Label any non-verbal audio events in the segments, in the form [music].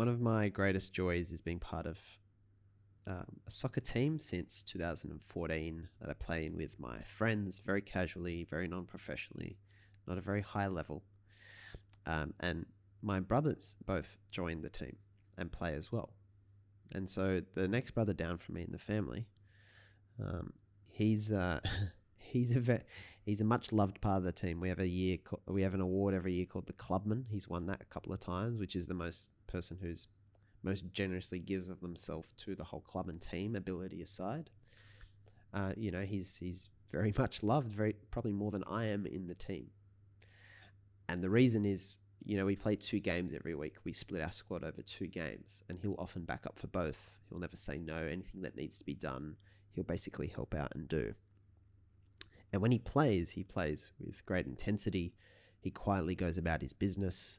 one of my greatest joys is being part of um, a soccer team since 2014 that I play in with my friends very casually, very non professionally, not a very high level. Um, and my brothers both joined the team and play as well. And so the next brother down from me in the family, um, he's uh, [laughs] he's a he's a much loved part of the team. We have a year we have an award every year called the Clubman. He's won that a couple of times, which is the most person who's most generously gives of themselves to the whole club and team, ability aside. Uh, you know, he's he's very [laughs] much loved, very probably more than I am in the team. And the reason is, you know, we play two games every week. We split our squad over two games, and he'll often back up for both. He'll never say no. Anything that needs to be done, he'll basically help out and do. And when he plays, he plays with great intensity. He quietly goes about his business.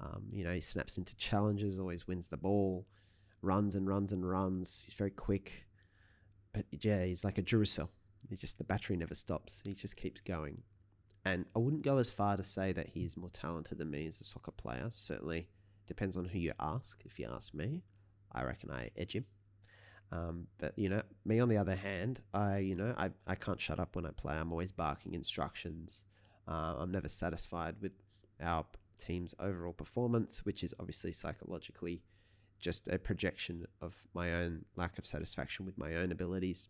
Um, you know, he snaps into challenges, always wins the ball, runs and runs and runs. He's very quick. But yeah, he's like a Duracell. He's just the battery never stops. He just keeps going. And I wouldn't go as far to say that he is more talented than me as a soccer player. Certainly depends on who you ask. If you ask me, I reckon I edge him. Um, but you know, me on the other hand, I you know I, I can't shut up when I play. I'm always barking instructions. Uh, I'm never satisfied with our team's overall performance, which is obviously psychologically just a projection of my own lack of satisfaction with my own abilities.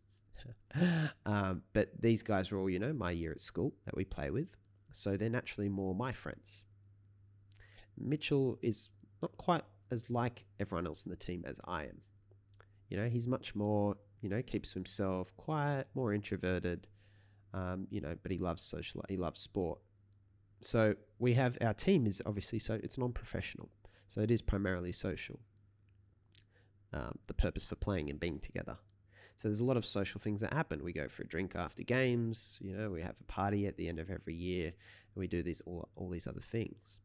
[laughs] um, but these guys are all, you know, my year at school that we play with. So they're naturally more my friends. Mitchell is not quite as like everyone else in the team as I am. You know, he's much more, you know, keeps to himself, quiet, more introverted, um, you know, but he loves social, he loves sport. So we have our team is obviously so it's non-professional, so it is primarily social. Um, the purpose for playing and being together. So there's a lot of social things that happen. We go for a drink after games. You know, we have a party at the end of every year, and we do these all all these other things.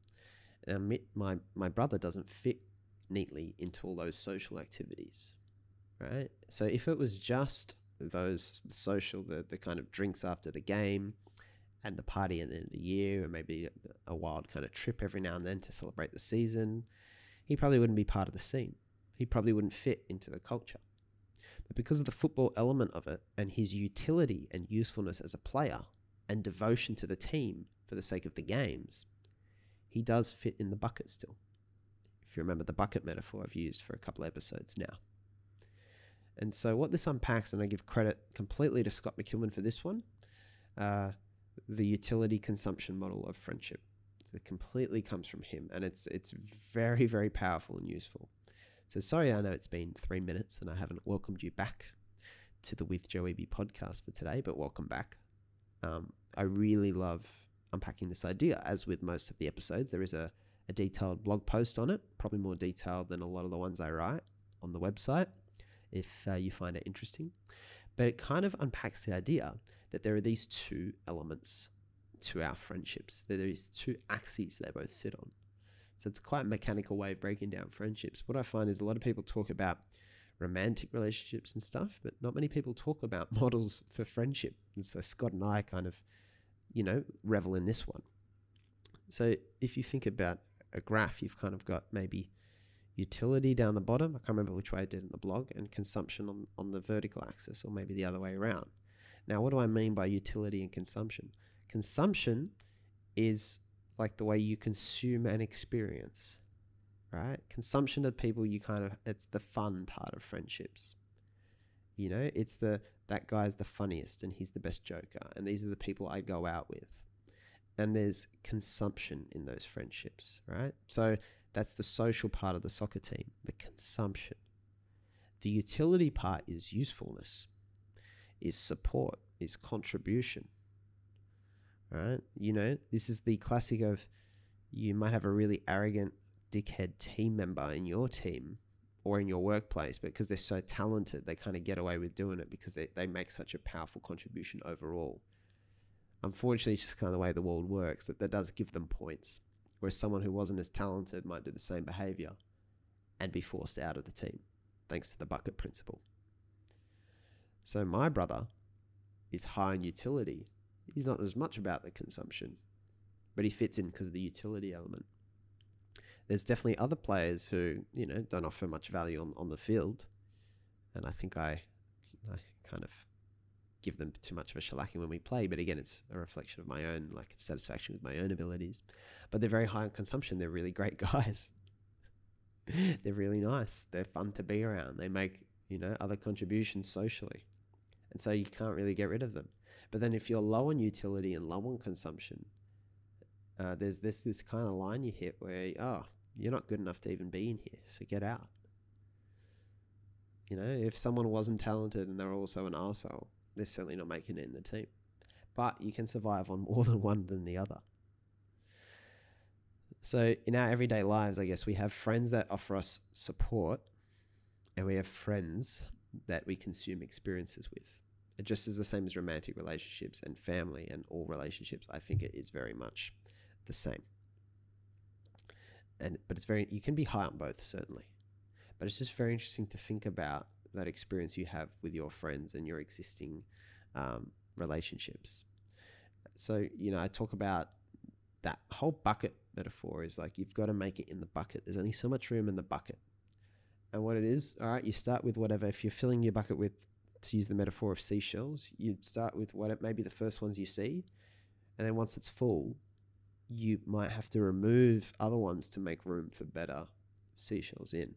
And my my brother doesn't fit neatly into all those social activities, right? So if it was just those social, the the kind of drinks after the game, and the party at the end of the year, or maybe a wild kind of trip every now and then to celebrate the season, he probably wouldn't be part of the scene. He probably wouldn't fit into the culture. But because of the football element of it and his utility and usefulness as a player and devotion to the team for the sake of the games, he does fit in the bucket still. If you remember the bucket metaphor I've used for a couple episodes now. And so, what this unpacks, and I give credit completely to Scott McKilman for this one, uh, the utility consumption model of friendship. It completely comes from him, and it's it's very very powerful and useful. So sorry, I know it's been three minutes and I haven't welcomed you back to the With Joey B podcast for today, but welcome back. Um, I really love unpacking this idea. As with most of the episodes, there is a, a detailed blog post on it, probably more detailed than a lot of the ones I write on the website, if uh, you find it interesting. But it kind of unpacks the idea that there are these two elements to our friendships. That there is two axes they both sit on. So it's quite a mechanical way of breaking down friendships. What I find is a lot of people talk about romantic relationships and stuff, but not many people talk about [laughs] models for friendship. And so Scott and I kind of, you know, revel in this one. So if you think about a graph, you've kind of got maybe utility down the bottom. I can't remember which way I did in the blog, and consumption on, on the vertical axis, or maybe the other way around. Now, what do I mean by utility and consumption? Consumption is like the way you consume an experience, right? Consumption of people you kind of it's the fun part of friendships. You know, it's the that guy's the funniest and he's the best joker, and these are the people I go out with. And there's consumption in those friendships, right? So that's the social part of the soccer team, the consumption. The utility part is usefulness is support, is contribution. Right? You know, this is the classic of you might have a really arrogant dickhead team member in your team or in your workplace, but because they're so talented, they kind of get away with doing it because they, they make such a powerful contribution overall. Unfortunately, it's just kind of the way the world works that that does give them points. Whereas someone who wasn't as talented might do the same behavior and be forced out of the team, thanks to the bucket principle. So my brother is high in utility. He's not as much about the consumption, but he fits in because of the utility element. there's definitely other players who you know don't offer much value on, on the field, and I think I I kind of give them too much of a shellacking when we play. But again, it's a reflection of my own like satisfaction with my own abilities. But they're very high on consumption. They're really great [laughs] guys. they're really nice. They're fun to be around. They make you know other contributions socially, and so you can't really get rid of them. But then if you're low on utility and low on consumption, uh, there's this this kind of line you hit where oh you're not good enough to even be in here, so get out. You know, if someone wasn't talented and they're also an arsehole, they're certainly not making it in the team. But you can survive on [laughs] more than one than the other. So in our everyday lives, I guess we have friends that offer us support, and we have friends that we consume experiences with. Just is the same as romantic relationships and family and all relationships. I think it is very much the same. And but it's very you can be high on both certainly. But it's just very interesting to think about that experience you have with your friends and your existing um, relationships. So you know i talk about that whole bucket metaphor is like you've got to make it in the bucket. There's only so much room in the bucket. And what it is all right you start with whatever if you're filling your bucket with to use the metaphor of seashells you start with what it may be the first ones you see and then once it's full you might have to remove other ones to make room for better seashells in.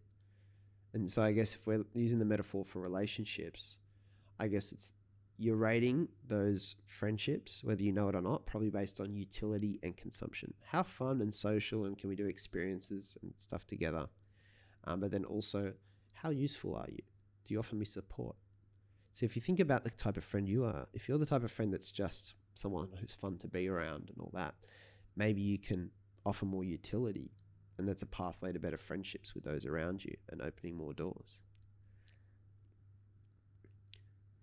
And so I guess if we're using the metaphor for relationships, I guess it's you're rating those friendships, whether you know it or not, probably based on utility and consumption. How fun and social and can we do experiences and stuff together? Um, but then also, how useful are you? Do you offer me support? So if you think about the type of friend you are, if you're the type of friend that's just someone who's fun to be around and all that, maybe you can offer more utility and that's a pathway to better friendships with those around you and opening more doors.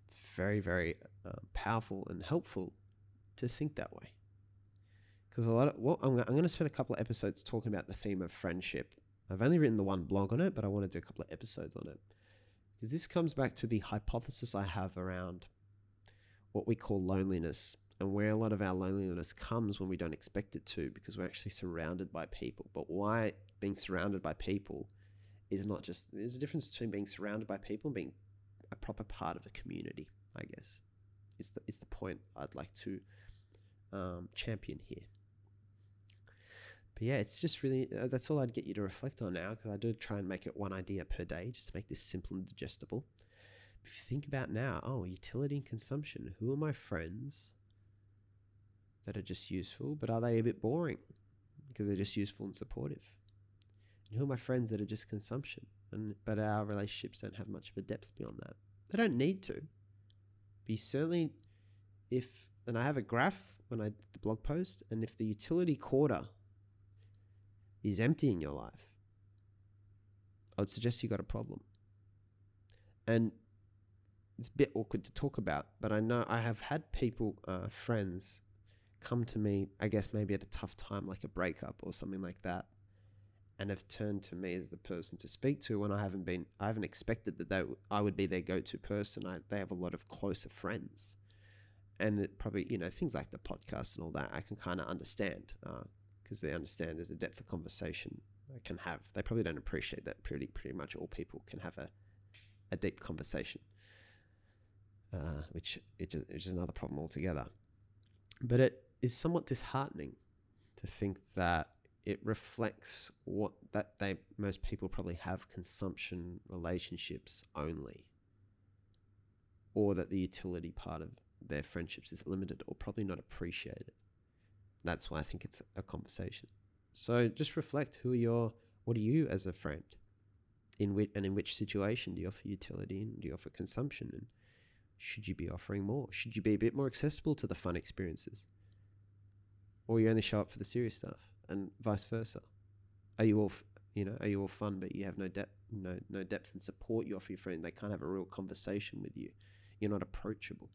It's very very uh, powerful and helpful to think that way. Because a lot of well, I'm, I'm going to spend a couple of episodes talking about the theme of friendship. I've only written the one blog on it but i want to do a couple of episodes on it because this comes back to the hypothesis i have around what we call loneliness and where a lot of our loneliness comes when we don't expect it to because we're actually surrounded by people. But why being surrounded by people is not just there's a difference between being surrounded by people and being a proper part of a community, I guess. Is the is the point I'd like to um, champion here. But yeah, it's just really uh, that's all I'd get you to reflect on now because I do try and make it one idea per day just to make this simple and digestible. If you think about now, oh, utility and consumption. Who are my friends? that are just useful, but are they a bit boring because they're just useful and supportive? And who are my friends that are just consumption, and but our relationships don't have much of a depth beyond that? They don't need to. Be certainly, if and I have a graph when I did the blog post, and if the utility quarter is empty in your life, I would suggest you got a problem. And it's a bit awkward to talk about, but I know I have had people, uh, friends, come to me, I guess maybe at a tough time, like a breakup or something like that, and have turned to me as the person to speak to when I haven't been, I haven't expected that they, I would be their go-to person. I, they have a lot of closer friends, and probably, you know, things like the podcast and all that, I can kind of understand because they understand there's a depth of conversation they can have. They probably don't appreciate that. Pretty, pretty much all people can have a, a deep conversation. Uh, which, which is another problem altogether. But it is somewhat disheartening to think that it reflects what that they most people probably have consumption relationships only or that the utility part of their friendships is limited or probably not appreciated that's why i think it's a conversation so just reflect who are your what are you as a friend in which and in which situation do you offer utility and do you offer consumption and should you be offering more should you be a bit more accessible to the fun experiences or you only show up for the serious stuff, and vice versa. Are you all, f- you know, are you all fun, but you have no depth, no no depth and support you offer your friend? They can't have a real conversation with you. You're not approachable.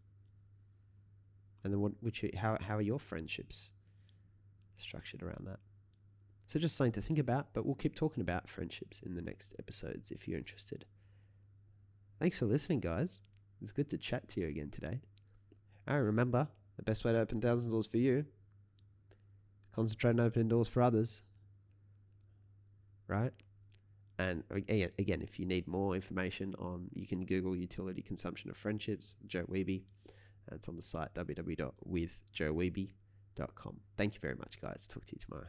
And then what? Which how how are your friendships structured around that? So just something to think about. But we'll keep talking about friendships in the next episodes if you're interested. Thanks for listening, guys. It's good to chat to you again today. I remember the best way to open thousands doors for you Concentrate on opening doors for others. right? And again, if you need more information on, you can Google utility consumption of friendships, Joe Wiebe. It's on the site www.withjoewiebe.com. Thank you very much, guys. Talk to you tomorrow.